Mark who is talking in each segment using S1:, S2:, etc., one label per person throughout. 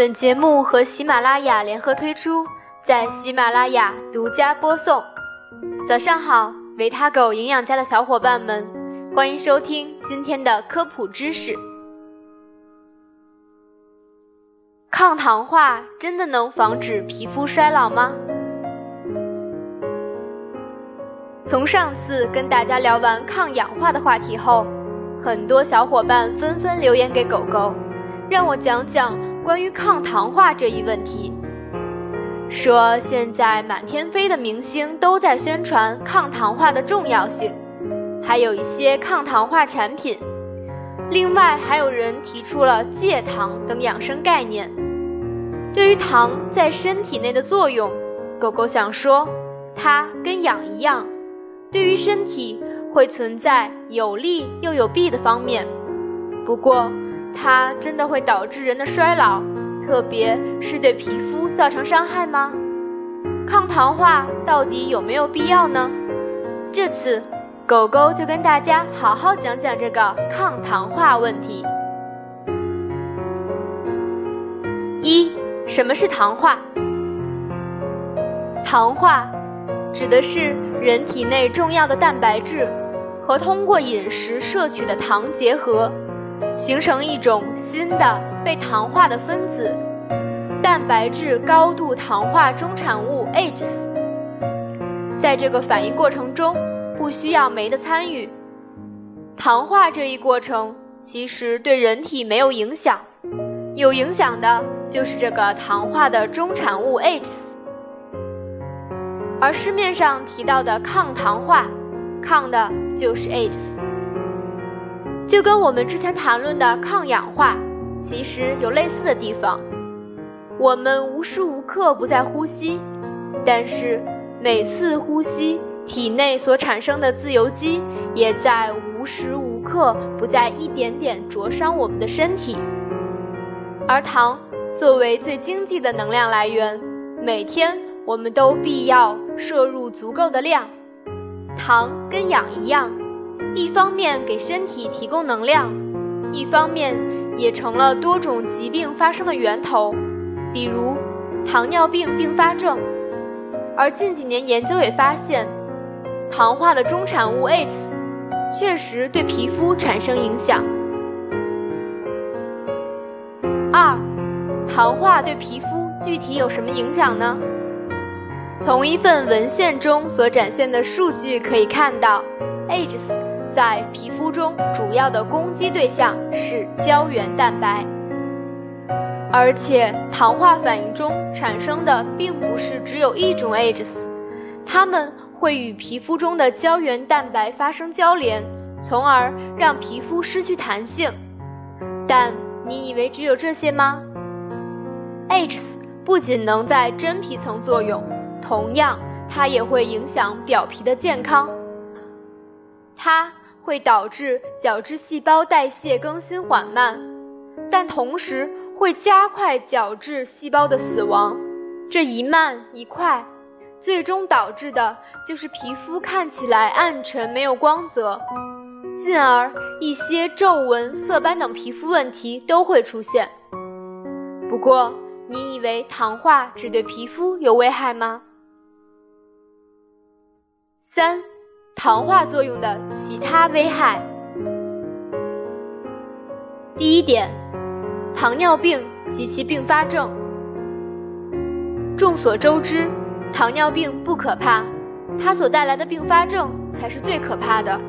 S1: 本节目和喜马拉雅联合推出，在喜马拉雅独家播送。早上好，维他狗营养家的小伙伴们，欢迎收听今天的科普知识。抗糖化真的能防止皮肤衰老吗？从上次跟大家聊完抗氧化的话题后，很多小伙伴纷纷留言给狗狗，让我讲讲关于抗糖化这一问题。说现在满天飞的明星都在宣传抗糖化的重要性，还有一些抗糖化产品。另外还有人提出了戒糖等养生概念。对于糖在身体内的作用，狗狗想说，它跟氧一样，对于身体。会存在有利又有弊的方面，不过它真的会导致人的衰老，特别是对皮肤造成伤害吗？抗糖化到底有没有必要呢？这次狗狗就跟大家好好讲讲这个抗糖化问题。一，什么是糖化？糖化指的是人体内重要的蛋白质。和通过饮食摄取的糖结合，形成一种新的被糖化的分子——蛋白质高度糖化中产物 AGEs。在这个反应过程中，不需要酶的参与。糖化这一过程其实对人体没有影响，有影响的就是这个糖化的中产物 AGEs。而市面上提到的抗糖化。抗的就是 AGEs，就跟我们之前谈论的抗氧化其实有类似的地方。我们无时无刻不在呼吸，但是每次呼吸体内所产生的自由基也在无时无刻不在一点点灼伤我们的身体。而糖作为最经济的能量来源，每天我们都必要摄入足够的量。糖跟氧一样，一方面给身体提供能量，一方面也成了多种疾病发生的源头，比如糖尿病并发症。而近几年研究也发现，糖化的中产物 AGEs 确实对皮肤产生影响。二，糖化对皮肤具体有什么影响呢？从一份文献中所展现的数据可以看到，AGEs 在皮肤中主要的攻击对象是胶原蛋白，而且糖化反应中产生的并不是只有一种 AGEs，它们会与皮肤中的胶原蛋白发生交联，从而让皮肤失去弹性。但你以为只有这些吗？AGEs 不仅能在真皮层作用。同样，它也会影响表皮的健康。它会导致角质细胞代谢更新缓慢，但同时会加快角质细胞的死亡。这一慢一快，最终导致的就是皮肤看起来暗沉、没有光泽，进而一些皱纹、色斑等皮肤问题都会出现。不过，你以为糖化只对皮肤有危害吗？三，糖化作用的其他危害。第一点，糖尿病及其并发症。众所周知，糖尿病不可怕，它所带来的并发症才是最可怕的。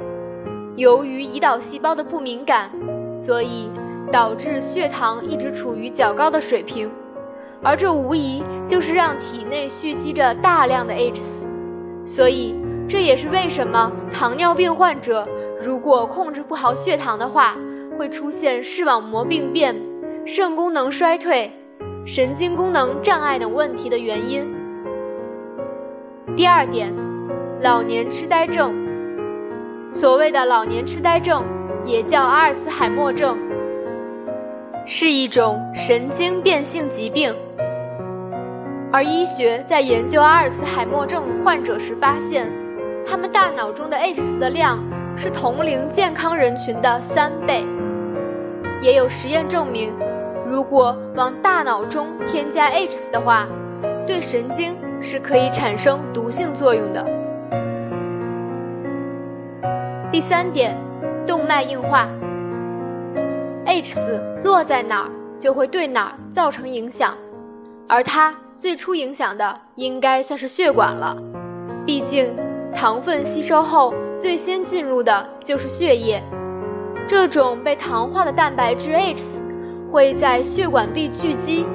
S1: 由于胰岛细胞的不敏感，所以导致血糖一直处于较高的水平，而这无疑就是让体内蓄积着大量的 AGEs，所以。这也是为什么糖尿病患者如果控制不好血糖的话，会出现视网膜病变、肾功能衰退、神经功能障碍等问题的原因。第二点，老年痴呆症。所谓的老年痴呆症，也叫阿尔茨海默症，是一种神经变性疾病。而医学在研究阿尔茨海默症患者时发现。他们大脑中的 AGEs 的量是同龄健康人群的三倍。也有实验证明，如果往大脑中添加 H 的话，对神经是可以产生毒性作用的。第三点，动脉硬化，H 落在哪儿就会对哪儿造成影响，而它最初影响的应该算是血管了，毕竟糖分吸收后最先进入的就是血液，这种被糖化的蛋白质 H 会在血管壁聚集，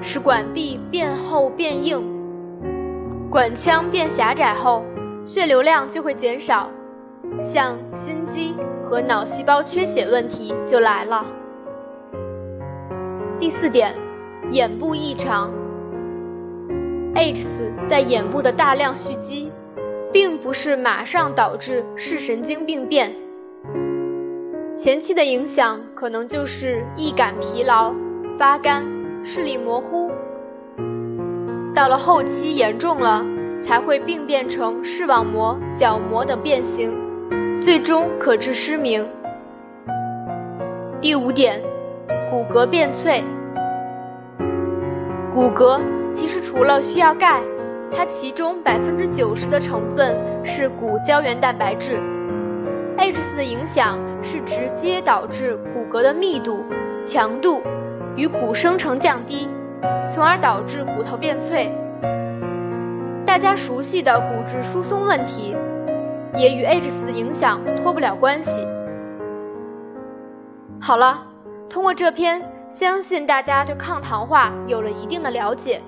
S1: 使管壁变厚变硬，管腔变狭窄后，血流量就会减少。像心肌和脑细胞缺血问题就来了。第四点，眼部异常。H 在眼部的大量蓄积，并不是马上导致视神经病变。前期的影响可能就是易感疲劳、发干、视力模糊，到了后期严重了，才会病变成视网膜、角膜等变形。最终可致失明。第五点，骨骼变脆。骨骼其实除了需要钙，它其中百分之九十的成分是骨胶原蛋白质。H 四的影响是直接导致骨骼的密度、强度与骨生成降低，从而导致骨头变脆。大家熟悉的骨质疏松问题。也与 H 四的影响脱不了关系。好了，通过这篇，相信大家对抗糖化有了一定的了解。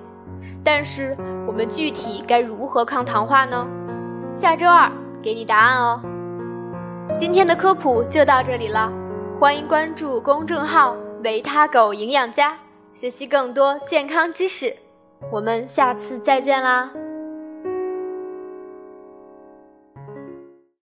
S1: 但是我们具体该如何抗糖化呢？下周二给你答案哦。今天的科普就到这里了，欢迎关注公众号“维他狗营养家”，学习更多健康知识。我们下次再见啦！